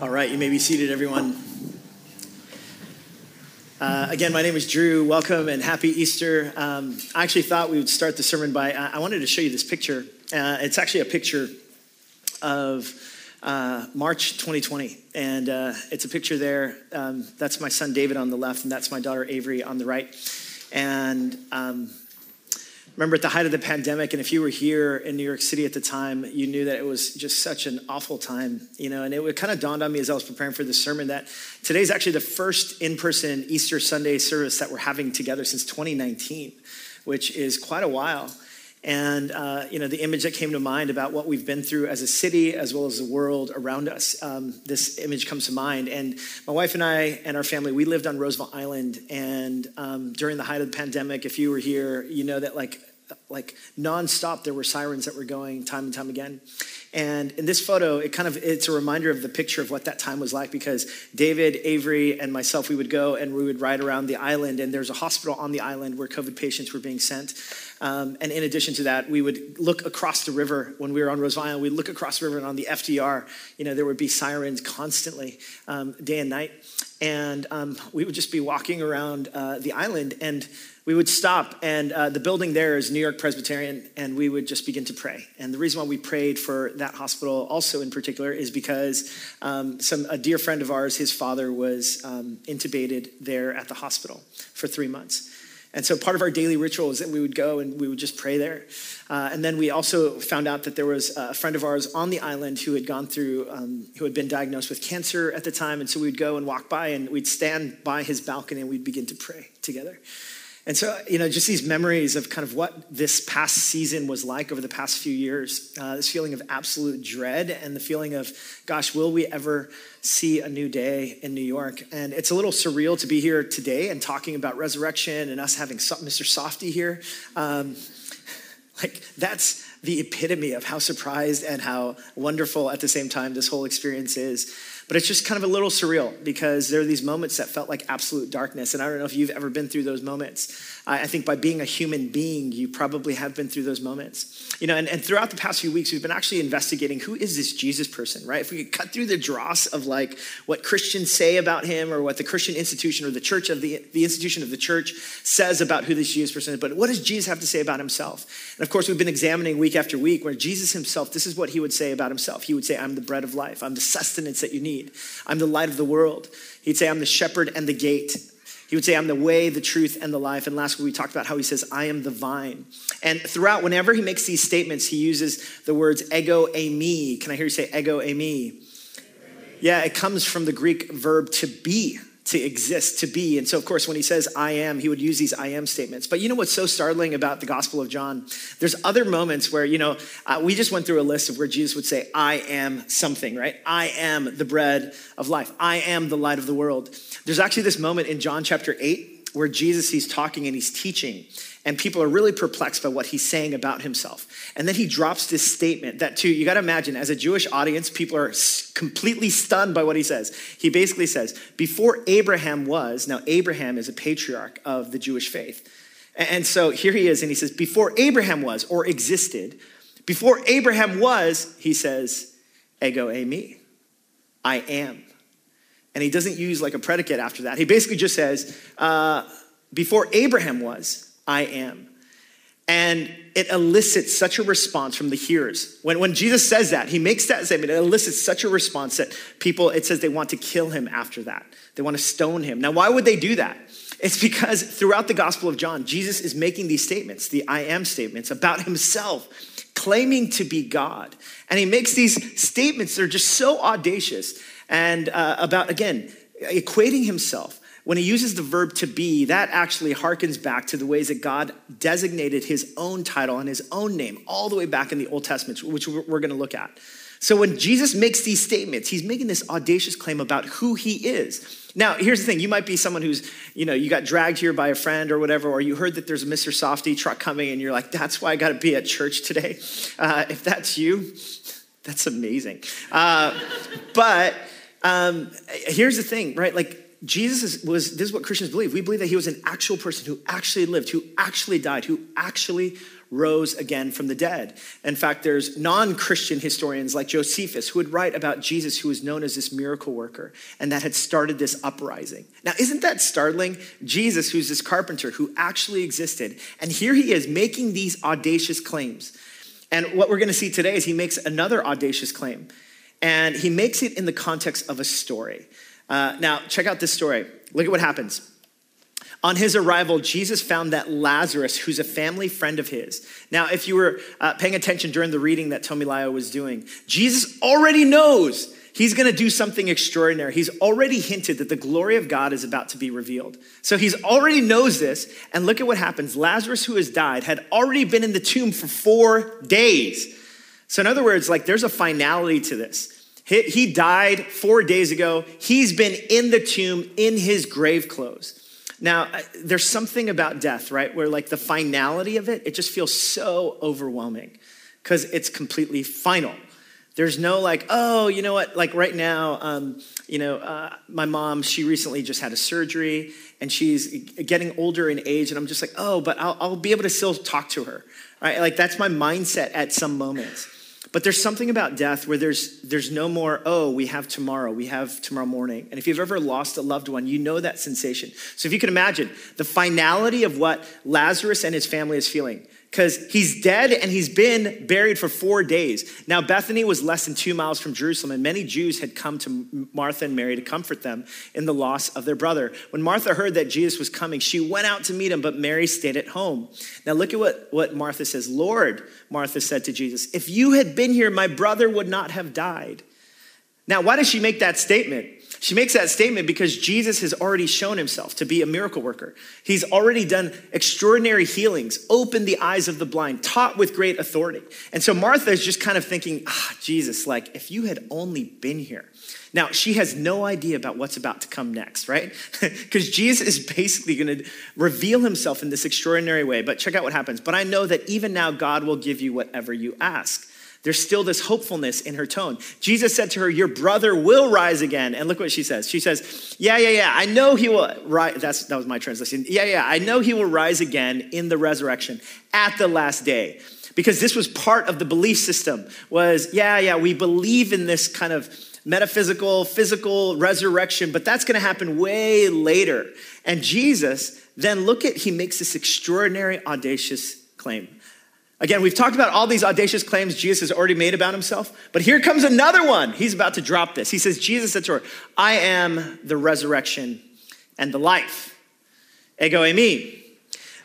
All right, you may be seated, everyone. Uh, again, my name is Drew. Welcome and happy Easter. Um, I actually thought we would start the sermon by, I, wanted to show you this picture. Uh, it's actually a picture of uh, March 2020. And uh, it's a picture there. Um, that's my son David on the left, and that's my daughter Avery on the right. And um, remember at the height of the pandemic, and if you were here in New York City at the time, you knew that it was just such an awful time, you know. And it kind of dawned on me as I was preparing for this sermon that today's actually the first in person Easter Sunday service that we're having together since 2019, which is quite a while. And uh, you know the image that came to mind about what we've been through as a city as well as the world around us. Um, this image comes to mind. And my wife and I and our family we lived on Roosevelt Island. And um, during the height of the pandemic, if you were here, you know that like like nonstop there were sirens that were going time and time again. And in this photo, it kind of it's a reminder of the picture of what that time was like because David, Avery, and myself, we would go and we would ride around the island, and there's a hospital on the island where COVID patients were being sent. Um, and in addition to that, we would look across the river when we were on Rose Island. We'd look across the river, and on the FDR, you know, there would be sirens constantly, um, day and night. And um, we would just be walking around uh, the island, and we would stop, and uh, the building there is New York Presbyterian, and we would just begin to pray. And the reason why we prayed for that hospital, also in particular, is because um, some a dear friend of ours, his father was um, intubated there at the hospital for three months. And so part of our daily ritual is that we would go and we would just pray there. Uh, and then we also found out that there was a friend of ours on the island who had gone through, um, who had been diagnosed with cancer at the time. And so we'd go and walk by and we'd stand by his balcony and we'd begin to pray together. And so, you know, just these memories of kind of what this past season was like over the past few years, uh, this feeling of absolute dread and the feeling of, gosh, will we ever see a new day in New York? And it's a little surreal to be here today and talking about resurrection and us having Mr. Softee here. Um, like, that's the epitome of how surprised and how wonderful at the same time this whole experience is. But it's just kind of a little surreal because there are these moments that felt like absolute darkness. And I don't know if you've ever been through those moments. I think by being a human being, you probably have been through those moments. You know, and, and throughout the past few weeks, we've been actually investigating who is this Jesus person, right? If we could cut through the dross of like what Christians say about him or what the Christian institution or the church of the, the institution of the church says about who this Jesus person is, but what does Jesus have to say about himself? And of course, we've been examining week after week where Jesus himself, this is what he would say about himself. He would say, I'm the bread of life, I'm the sustenance that you need, I'm the light of the world. He'd say, I'm the shepherd and the gate. He would say, I'm the way, the truth, and the life. And last week we talked about how he says, I am the vine. And throughout, whenever he makes these statements, he uses the words ego eimi. Can I hear you say ego eimi? Yeah, it comes from the Greek verb to be to exist, to be. And so, of course, when he says I am, he would use these I am statements. But you know what's so startling about the Gospel of John? There's other moments where, you know, uh, we just went through a list of where Jesus would say, I am something, right? I am the bread of life. I am the light of the world. There's actually this moment in John chapter 8 where Jesus, he's talking and he's teaching and people are really perplexed by what he's saying about himself. And then he drops this statement that, too, you got to imagine, as a Jewish audience, people are completely stunned by what he says. He basically says, Before Abraham was, now Abraham is a patriarch of the Jewish faith. And so here he is, and he says, Before Abraham was or existed, before Abraham was, he says, Ego eimi, I am. And he doesn't use like a predicate after that. He basically just says, uh, Before Abraham was, I am. And it elicits such a response from the hearers. When, when Jesus says that, he makes that statement, it elicits such a response that people, it says they want to kill him after that. They want to stone him. Now, why would they do that? It's because throughout the Gospel of John, Jesus is making these statements, the I am statements about himself, claiming to be God. And he makes these statements that are just so audacious and uh, about, again, equating himself when he uses the verb to be, that actually harkens back to the ways that God designated his own title and his own name all the way back in the Old Testament, which we're going to look at. So when Jesus makes these statements, he's making this audacious claim about who he is. Now, here's the thing you might be someone who's, you know, you got dragged here by a friend or whatever, or you heard that there's a Mr. Softee truck coming and you're like, that's why I got to be at church today. Uh, if that's you, that's amazing. Uh, but um, here's the thing, right? Like, Jesus was, this is what Christians believe. We believe that he was an actual person who actually lived, who actually died, who actually rose again from the dead. In fact, there's non Christian historians like Josephus who would write about Jesus, who was known as this miracle worker, and that had started this uprising. Now, isn't that startling? Jesus, who's this carpenter who actually existed, and here he is making these audacious claims. And what we're going to see today is he makes another audacious claim, and he makes it in the context of a story. Uh, now, check out this story. Look at what happens. On his arrival, Jesus found that Lazarus, who's a family friend of his. Now, if you were uh, paying attention during the reading that Tomilayo was doing, Jesus already knows he's going to do something extraordinary. He's already hinted that the glory of God is about to be revealed. So he's already knows this. And look at what happens. Lazarus, who has died, had already been in the tomb for four days. So, in other words, like there's a finality to this. He, he died four days ago. He's been in the tomb in his grave clothes. Now, there's something about death, right? Where like the finality of it, it just feels so overwhelming because it's completely final. There's no like, oh, you know what? Like right now, um, you know, uh, my mom, she recently just had a surgery and she's getting older in age. And I'm just like, oh, but I'll, I'll be able to still talk to her, right? Like that's my mindset at some moments. But there's something about death where there's, there's no more, oh, we have tomorrow, we have tomorrow morning. And if you've ever lost a loved one, you know that sensation. So if you can imagine the finality of what Lazarus and his family is feeling, because he's dead and he's been buried for four days. Now, Bethany was less than two miles from Jerusalem, and many Jews had come to Martha and Mary to comfort them in the loss of their brother. When Martha heard that Jesus was coming, she went out to meet him, but Mary stayed at home. Now, look at what, what Martha says. Lord, Martha said to Jesus, if you had been here, my brother would not have died. Now, why does she make that statement? She makes that statement because Jesus has already shown himself to be a miracle worker. He's already done extraordinary healings, opened the eyes of the blind, taught with great authority. And so Martha is just kind of thinking, ah, Jesus, like if you had only been here. Now, she has no idea about what's about to come next, right? Because Jesus is basically going to reveal himself in this extraordinary way. But check out what happens. But I know that even now, God will give you whatever you ask. There's still this hopefulness in her tone. Jesus said to her, Your brother will rise again. And look what she says. She says, Yeah, yeah, yeah, I know he will rise. That's, that was my translation. Yeah, yeah, I know he will rise again in the resurrection at the last day. Because this was part of the belief system was, yeah, yeah, we believe in this kind of metaphysical, physical resurrection, but that's going to happen way later. And Jesus, then look at, he makes this extraordinary, audacious claim. Again, we've talked about all these audacious claims Jesus has already made about himself, but here comes another one. He's about to drop this. He says, Jesus said to her, I am the resurrection and the life. Ego eimi.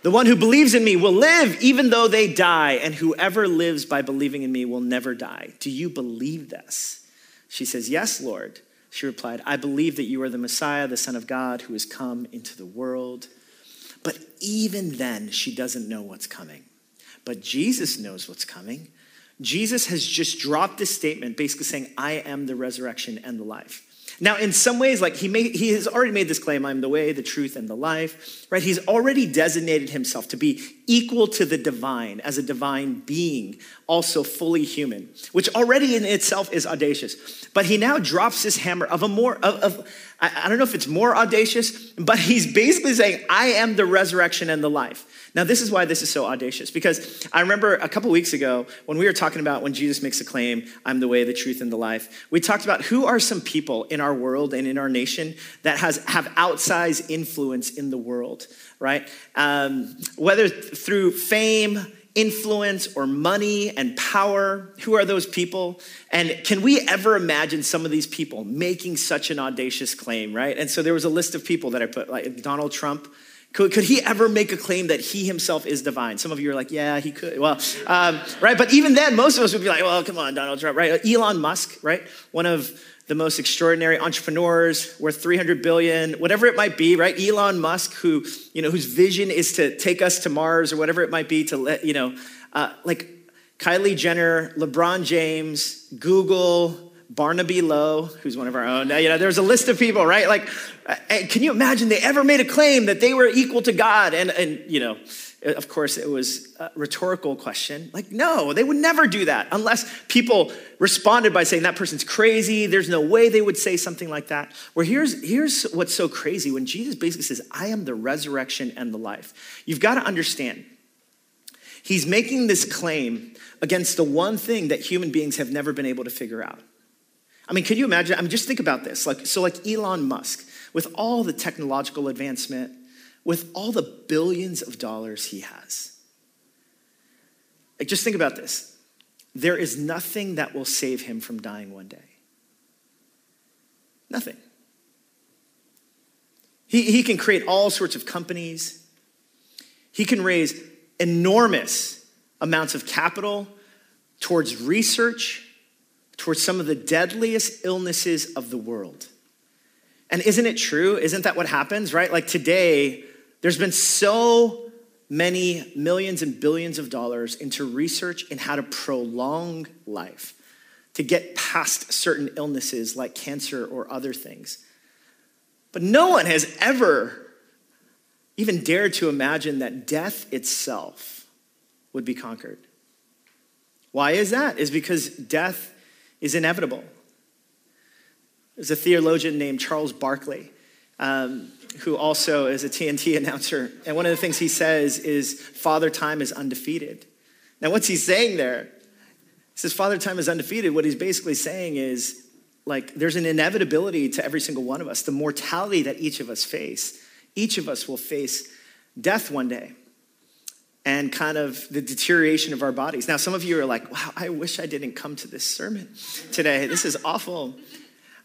The one who believes in me will live even though they die, and whoever lives by believing in me will never die. Do you believe this? She says, Yes, Lord. She replied, I believe that you are the Messiah, the Son of God, who has come into the world. But even then, she doesn't know what's coming. But Jesus knows what's coming. Jesus has just dropped this statement basically saying, I am the resurrection and the life. Now, in some ways, like he, made, he has already made this claim I'm the way, the truth, and the life, right? He's already designated himself to be equal to the divine as a divine being, also fully human, which already in itself is audacious. But he now drops this hammer of a more, of, of I, I don't know if it's more audacious, but he's basically saying, I am the resurrection and the life. Now, this is why this is so audacious, because I remember a couple weeks ago when we were talking about when Jesus makes a claim, I'm the way, the truth, and the life, we talked about who are some people in our world and in our nation that has, have outsized influence in the world, right? Um, whether through fame, influence or money and power? Who are those people? And can we ever imagine some of these people making such an audacious claim, right? And so there was a list of people that I put, like Donald Trump, could, could he ever make a claim that he himself is divine? Some of you are like, yeah, he could. Well, um, right? But even then, most of us would be like, well, come on, Donald Trump, right? Elon Musk, right? One of the most extraordinary entrepreneurs worth 300 billion whatever it might be right elon musk who you know whose vision is to take us to mars or whatever it might be to let you know uh, like kylie jenner lebron james google Barnaby Lowe, who's one of our own. You know, there's a list of people, right? Like, uh, can you imagine they ever made a claim that they were equal to God? And, and you know, of course, it was a rhetorical question. Like, no, they would never do that unless people responded by saying that person's crazy. There's no way they would say something like that. Where here's, here's what's so crazy when Jesus basically says, I am the resurrection and the life. You've got to understand He's making this claim against the one thing that human beings have never been able to figure out. I mean, can you imagine? I mean, just think about this. Like, so, like Elon Musk, with all the technological advancement, with all the billions of dollars he has. Like, just think about this. There is nothing that will save him from dying one day. Nothing. He, he can create all sorts of companies. He can raise enormous amounts of capital towards research, towards some of the deadliest illnesses of the world. And isn't it true? Isn't that what happens, right? Like today, there's been so many millions and billions of dollars into research in how to prolong life, to get past certain illnesses like cancer or other things. But no one has ever even dared to imagine that death itself would be conquered. Why is that? Is because death is inevitable. There's a theologian named Charles Barkley, um, who also is a TNT announcer. And one of the things he says is, Father Time is undefeated. Now, what's he saying there? He says, Father Time is undefeated. What he's basically saying is, like, there's an inevitability to every single one of us, the mortality that each of us face. Each of us will face death one day and kind of the deterioration of our bodies. Now, some of you are like, wow, I wish I didn't come to this sermon today. This is awful.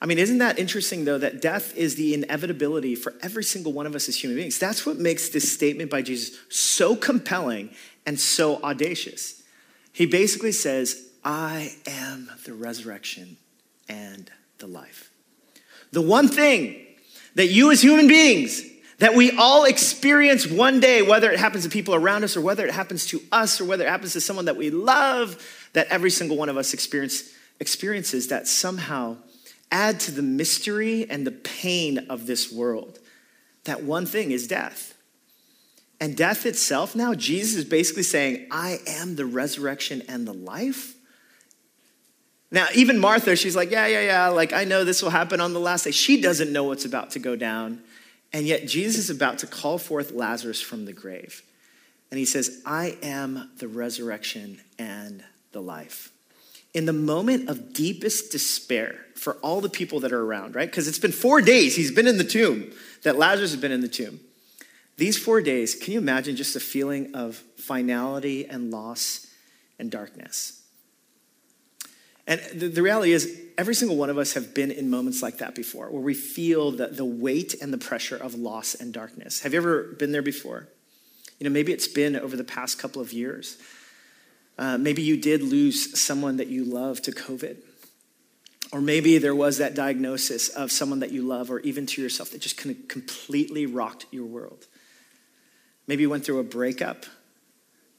I mean, isn't that interesting, though, that death is the inevitability for every single one of us as human beings? That's what makes this statement by Jesus so compelling and so audacious. He basically says, I am the resurrection and the life. The one thing that you as human beings, that we all experience one day, whether it happens to people around us or whether it happens to us or whether it happens to someone that we love, that every single one of us experience, experiences that somehow add to the mystery and the pain of this world. That one thing is death. And death itself, now, Jesus is basically saying, I am the resurrection and the life. Now, even Martha, she's like, yeah, yeah, yeah, like I know this will happen on the last day. She doesn't know what's about to go down. And yet, Jesus is about to call forth Lazarus from the grave. And he says, I am the resurrection and the life in the moment of deepest despair for all the people that are around, right? Because it's been four days he's been in the tomb, that Lazarus has been in the tomb. These four days, can you imagine just a feeling of finality and loss and darkness? And the, the, reality is, every single one of us have been in moments like that before, where we feel the, the weight and the pressure of loss and darkness. Have you ever been there before? You know, maybe it's been over the past couple of years. Uh, maybe you did lose someone that you love to COVID. Or maybe there was that diagnosis of someone that you love, or even to yourself, that just kind of completely rocked your world. Maybe you went through a breakup.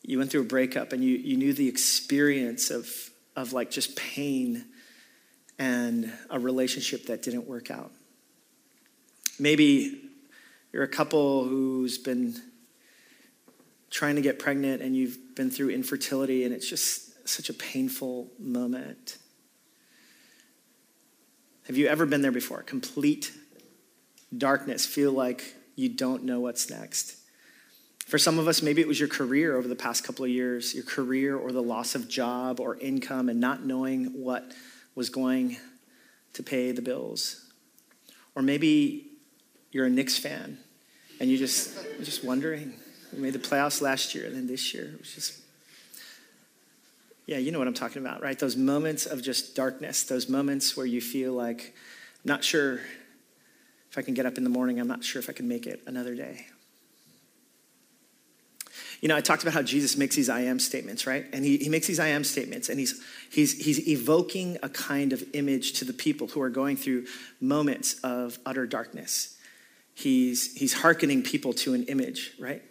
You went through a breakup and you, you knew the experience of, of like just pain and a relationship that didn't work out. Maybe you're a couple who's been trying to get pregnant and you've been through infertility and it's just such a painful moment. Have you ever been there before? Complete darkness, feel like you don't know what's next. For some of us, maybe it was your career over the past couple of years, your career or the loss of job or income and not knowing what was going to pay the bills. Or maybe you're a Knicks fan and you just just wondering, we made the playoffs last year, and then this year it was just. Yeah, you know what I'm talking about, right? Those moments of just darkness, those moments where you feel like, I'm not sure if I can get up in the morning, I'm not sure if I can make it another day. You know, I talked about how Jesus makes these I am statements, right? And he, he makes these I am statements, and he's, he's, he's evoking a kind of image to the people who are going through moments of utter darkness. He's, he's hearkening people to an image, right?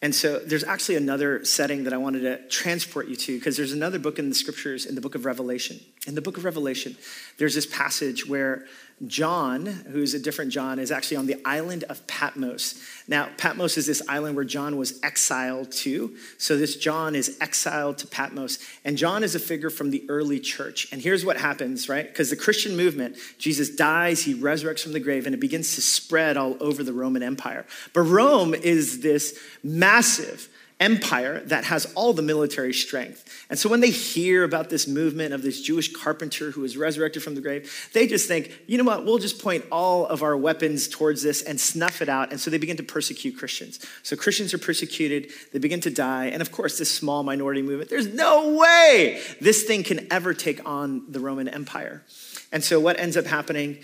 And so there's actually another setting that I wanted to transport you to because there's another book in the scriptures in the book of Revelation. In the book of Revelation, there's this passage where John, who's a different John, is actually on the island of Patmos. Now, Patmos is this island where John was exiled to. So, this John is exiled to Patmos. And John is a figure from the early church. And here's what happens, right? Because the Christian movement, Jesus dies, he resurrects from the grave, and it begins to spread all over the Roman Empire. But Rome is this massive empire that has all the military strength. And so when they hear about this movement of this Jewish carpenter who was resurrected from the grave, they just think, you know what, we'll just point all of our weapons towards this and snuff it out. And so they begin to persecute Christians. So Christians are persecuted, they begin to die. And of course, this small minority movement, there's no way this thing can ever take on the Roman Empire. And so what ends up happening,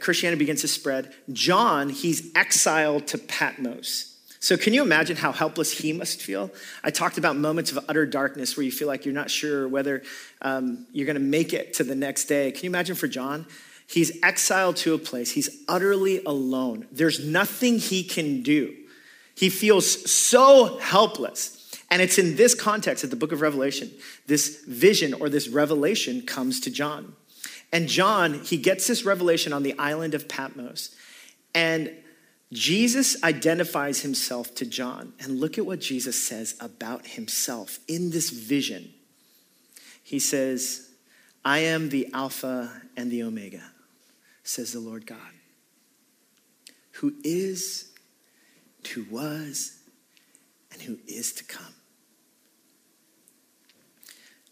Christianity begins to spread. John, he's exiled to Patmos. So, can you imagine how helpless he must feel? I talked about moments of utter darkness where you feel like you're not sure whether um, you're going to make it to the next day. Can you imagine for John? He's exiled to a place, he's utterly alone. There's nothing he can do. He feels so helpless. And it's in this context that the book of Revelation, this vision or this revelation comes to John. And John, he gets this revelation on the island of Patmos. And Jesus identifies himself to John. And look at what Jesus says about himself in this vision. He says, I am the Alpha and the Omega, says the Lord God, who is, who was, and who is to come.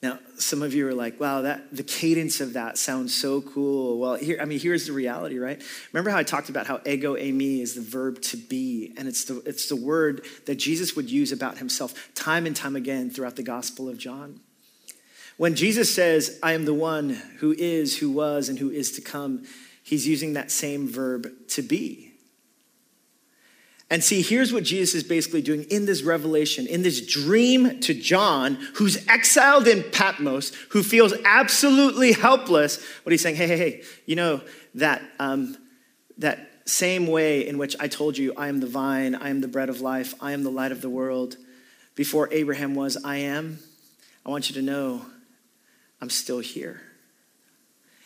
Now, some of you are like, wow, that the cadence of that sounds so cool. Well, here, I mean, here's the reality, right? Remember how I talked about how ego eimi is the verb to be, and it's the it's the word that Jesus would use about himself time and time again throughout the Gospel of John. When Jesus says, I am the one who is, who was, and who is to come, he's using that same verb to be. And see, here's what Jesus is basically doing in this revelation, in this dream to John, who's exiled in Patmos, who feels absolutely helpless. What he's saying, hey, hey, hey, you know that um, that same way in which I told you, I am the vine, I am the bread of life, I am the light of the world. Before Abraham was, I am. I want you to know, I'm still here.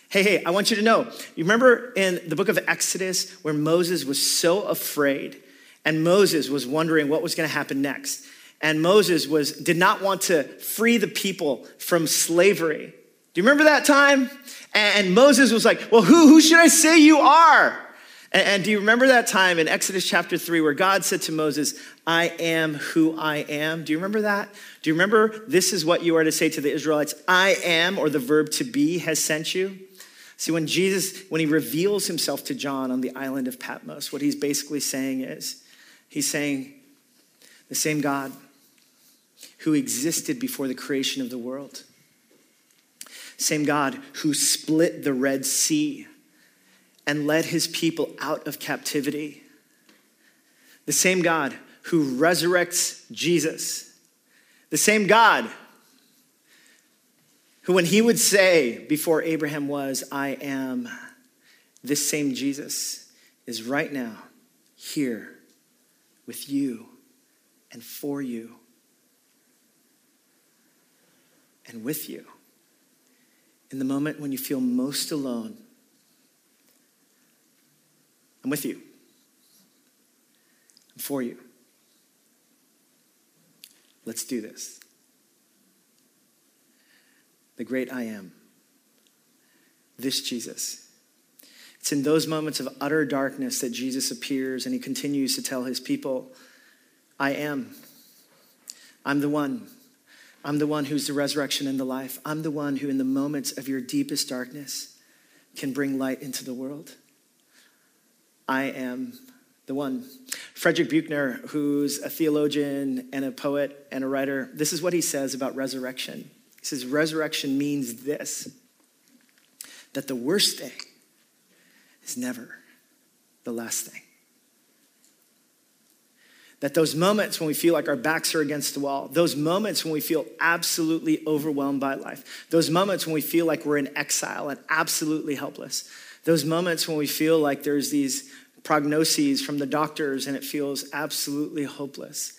Hey, hey, I want you to know. You remember in the book of Exodus where Moses was so afraid and Moses was wondering what was going to happen next. And Moses was, did not want to free the people from slavery. Do you remember that time? And Moses was like, Well, who, who should I say you are? And, and do you remember that time in Exodus chapter 3 where God said to Moses, I am who I am? Do you remember that? Do you remember this is what you are to say to the Israelites? I am, or the verb to be, has sent you? See, when Jesus, when he reveals himself to John on the island of Patmos, what he's basically saying is, He's saying, the same God who existed before the creation of the world, same God who split the Red Sea and led his people out of captivity, the same God who resurrects Jesus, the same God who, when he would say before Abraham was, I am, this same Jesus is right now here with you and for you and with you. In the moment when you feel most alone, I'm with you. I'm for you. Let's do this. The great I am, this Jesus it's in those moments of utter darkness that Jesus appears and he continues to tell his people, I am. I'm the one. I'm the one who's the resurrection and the life. I'm the one who, in the moments of your deepest darkness, can bring light into the world. I am the one. Frederick Buechner, who's a theologian and a poet and a writer, this is what he says about resurrection. He says, Resurrection means this that the worst thing is never the last thing. That those moments when we feel like our backs are against the wall, those moments when we feel absolutely overwhelmed by life, those moments when we feel like we're in exile and absolutely helpless, those moments when we feel like there's these prognoses from the doctors and it feels absolutely hopeless.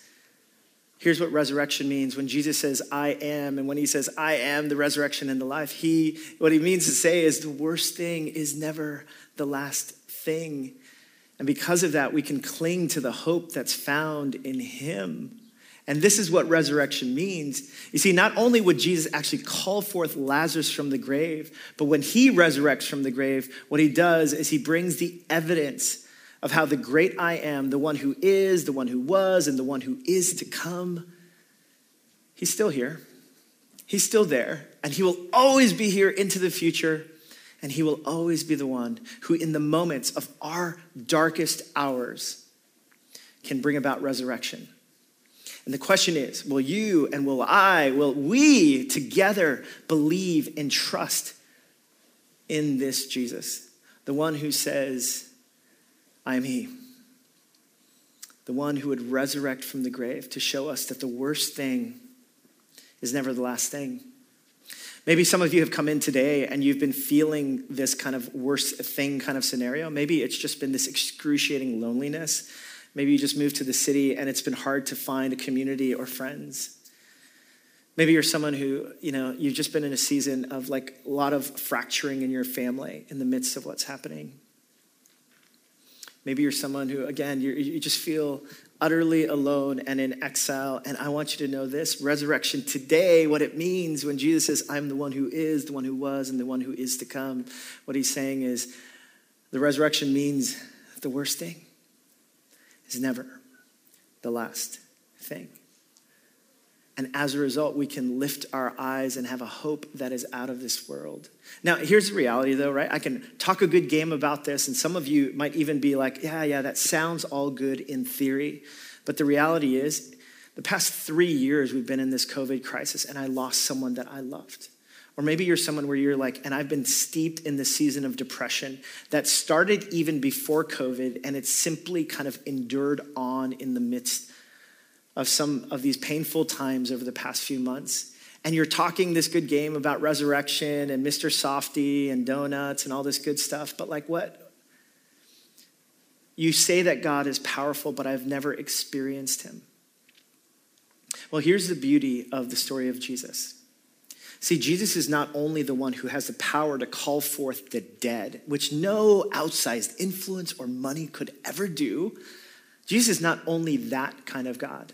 Here's what resurrection means when Jesus says, I am, and when he says, I am the resurrection and the life, he, what he means to say is the worst thing is never the last thing. And because of that, we can cling to the hope that's found in Him. And this is what resurrection means. You see, not only would Jesus actually call forth Lazarus from the grave, but when he resurrects from the grave, what he does is he brings the evidence of how the great I am, the one who is, the one who was, and the one who is to come, He's still here. He's still there, and He will always be here into the future, and He will always be the one who, in the moments of our darkest hours, can bring about resurrection. And the question is will you and will I, will we together believe and trust in this Jesus, the one who says, I am He? The one who would resurrect from the grave to show us that the worst thing is never the last thing. Maybe some of you have come in today and you've been feeling this kind of worst thing kind of scenario. Maybe it's just been this excruciating loneliness. Maybe you just moved to the city and it's been hard to find a community or friends. Maybe you're someone who, you know, you've just been in a season of like a lot of fracturing in your family in the midst of what's happening. Maybe you're someone who, again, you just feel utterly alone and in exile. And I want you to know this resurrection today, what it means when Jesus says, I'm the one who is, the one who was, and the one who is to come. What he's saying is the resurrection means the worst thing is never the last thing. And as a result, we can lift our eyes and have a hope that is out of this world. Now, here's the reality though, right? I can talk a good game about this, and some of you might even be like, yeah, yeah, that sounds all good in theory. But the reality is, the past three years we've been in this COVID crisis, and I lost someone that I loved. Or maybe you're someone where you're like, and I've been steeped in the season of depression that started even before COVID, and it's simply kind of endured on in the midst of some of these painful times over the past few months. And you're talking this good game about resurrection and Mr. Softee and donuts and all this good stuff, but like what? You say that God is powerful, but I've never experienced him. Well, here's the beauty of the story of Jesus. See, Jesus is not only the one who has the power to call forth the dead, which no outsized influence or money could ever do. Jesus is not only that kind of God.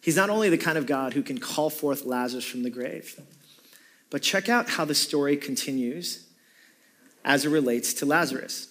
He's not only the kind of God who can call forth Lazarus from the grave, but check out how the story continues as it relates to Lazarus.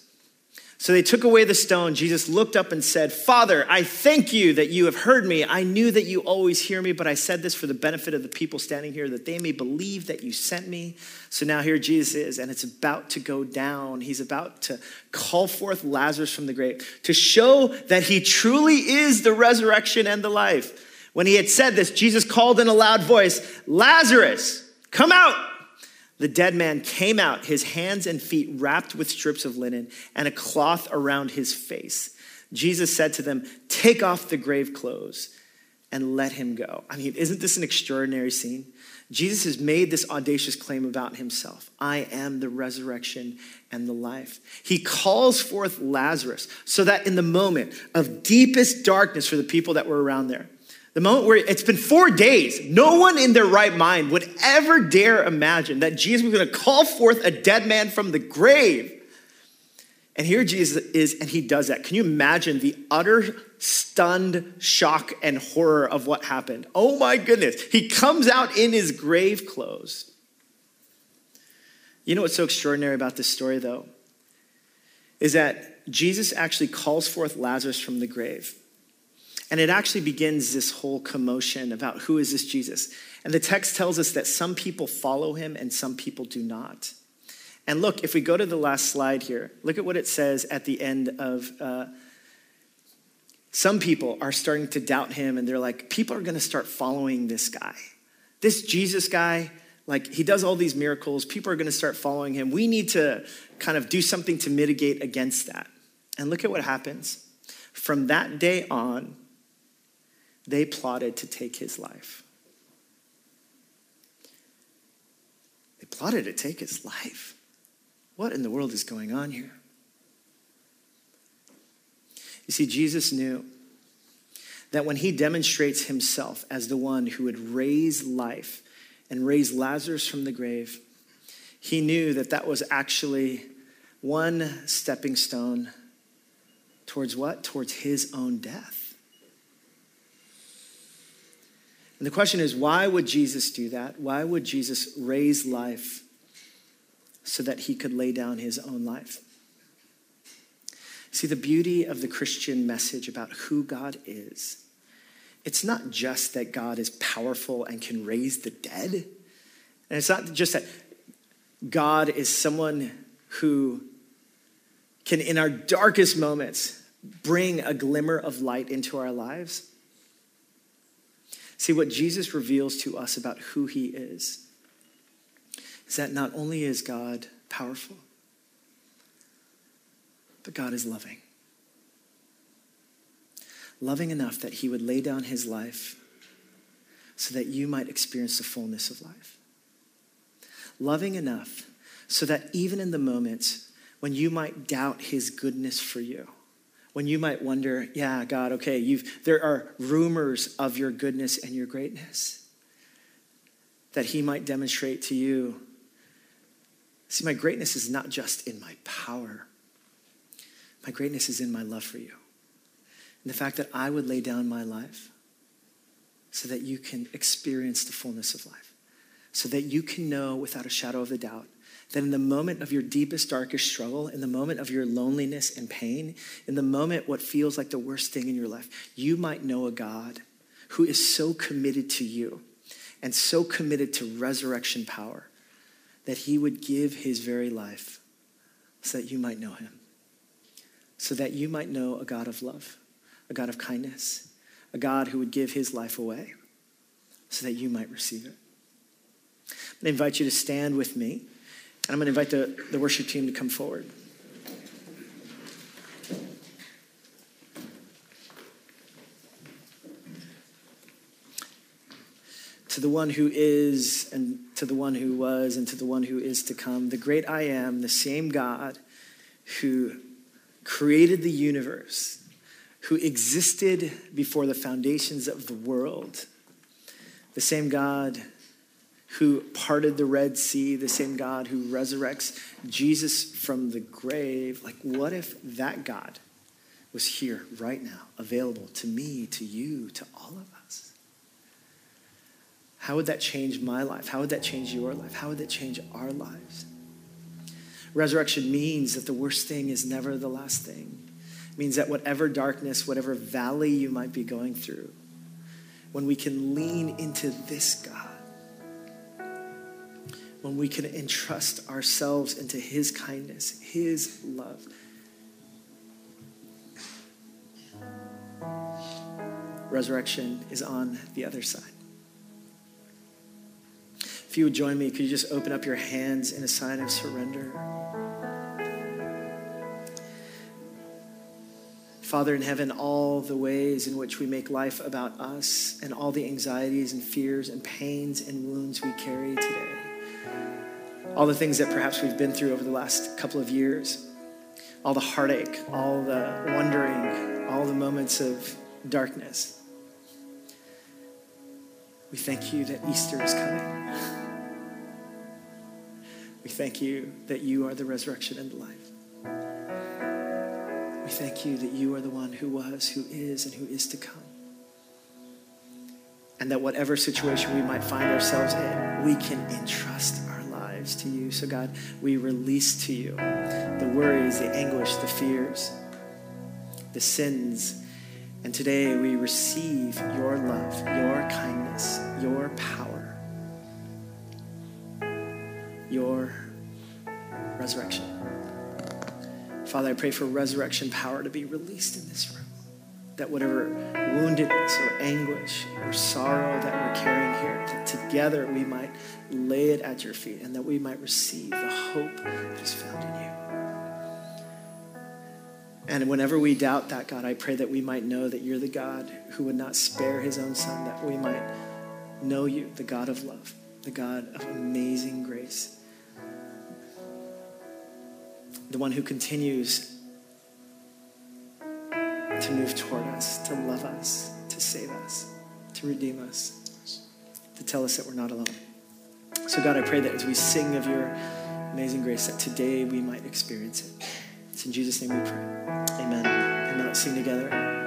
So they took away the stone. Jesus looked up and said, Father, I thank you that you have heard me. I knew that you always hear me, but I said this for the benefit of the people standing here, that they may believe that you sent me. So now here Jesus is, and it's about to go down. He's about to call forth Lazarus from the grave to show that he truly is the resurrection and the life. When he had said this, Jesus called in a loud voice, Lazarus, come out. The dead man came out, his hands and feet wrapped with strips of linen and a cloth around his face. Jesus said to them, Take off the grave clothes and let him go. I mean, isn't this an extraordinary scene? Jesus has made this audacious claim about himself I am the resurrection and the life. He calls forth Lazarus so that in the moment of deepest darkness for the people that were around there, the moment where it's been four days, no one in their right mind would ever dare imagine that Jesus was going to call forth a dead man from the grave. And here Jesus is, and he does that. Can you imagine the utter stunned shock and horror of what happened? Oh my goodness. He comes out in his grave clothes. You know what's so extraordinary about this story, though? Is that Jesus actually calls forth Lazarus from the grave. And it actually begins this whole commotion about who is this Jesus. And the text tells us that some people follow him and some people do not. And look, if we go to the last slide here, look at what it says at the end of. Uh, some people are starting to doubt him, and they're like, people are going to start following this guy. This Jesus guy, like, he does all these miracles. People are going to start following him. We need to kind of do something to mitigate against that. And look at what happens. From that day on, they plotted to take his life. They plotted to take his life. What in the world is going on here? You see, Jesus knew that when he demonstrates himself as the one who would raise life and raise Lazarus from the grave, he knew that that was actually one stepping stone towards what? Towards his own death. And the question is why would Jesus do that? Why would Jesus raise life so that he could lay down his own life? See, the beauty of the Christian message about who God is it's not just that God is powerful and can raise the dead. And it's not just that God is someone who can, in our darkest moments, bring a glimmer of light into our lives. See, what Jesus reveals to us about who he is is that not only is God powerful, but God is loving. Loving enough that he would lay down his life so that you might experience the fullness of life. Loving enough so that even in the moments when you might doubt his goodness for you, when you might wonder, yeah, God, okay, you've, there are rumors of your goodness and your greatness, that He might demonstrate to you. See, my greatness is not just in my power, my greatness is in my love for you. And the fact that I would lay down my life so that you can experience the fullness of life, so that you can know without a shadow of a doubt that in the moment of your deepest, darkest struggle, in the moment of your loneliness and pain, in the moment what feels like the worst thing in your life, you might know a God who is so committed to you and so committed to resurrection power that he would give his very life so that you might know him, so that you might know a God of love, a God of kindness, a God who would give his life away so that you might receive it. I invite you to stand with me. And I'm going to invite the, the worship team to come forward. To the one who is, and to the one who was, and to the one who is to come, the great I am, the same God who created the universe, who existed before the foundations of the world, the same God who parted the Red Sea, the same God who resurrects Jesus from the grave. Like, what if that God was here right now, available to me, to you, to all of us? How would that change my life? How would that change your life? How would that change our lives? Resurrection means that the worst thing is never the last thing. It means that whatever darkness, whatever valley you might be going through, when we can lean into this God, when we can entrust ourselves into His kindness, His love. Resurrection is on the other side. If you would join me, could you just open up your hands in a sign of surrender? Father in heaven, all the ways in which we make life about us and all the anxieties and fears and pains and wounds we carry today all the things that perhaps we've been through over the last couple of years, all the heartache, all the wondering, all the moments of darkness. We thank you that Easter is coming. We thank you that you are the resurrection and the life. We thank you that you are the one who was, who is, and who is to come. And that whatever situation we might find ourselves in, we can entrust lives to you. So, God, we release to you the worries, the anguish, the fears, the sins. And today we receive your love, your kindness, your power, your resurrection. Father, I pray for resurrection power to be released in this room. That whatever woundedness or anguish or sorrow that we're carrying here, that together we might lay it at your feet and that we might receive the hope that is found in you. And whenever we doubt that, God, I pray that we might know that you're the God who would not spare his own son, that we might know you, the God of love, the God of amazing grace, the one who continues to move toward us, to love us, to save us, to redeem us, to tell us that we're not alone. So, God, I pray that as we sing of your amazing grace, that today we might experience it. It's in Jesus' name we pray. Amen. Amen. Let's sing together.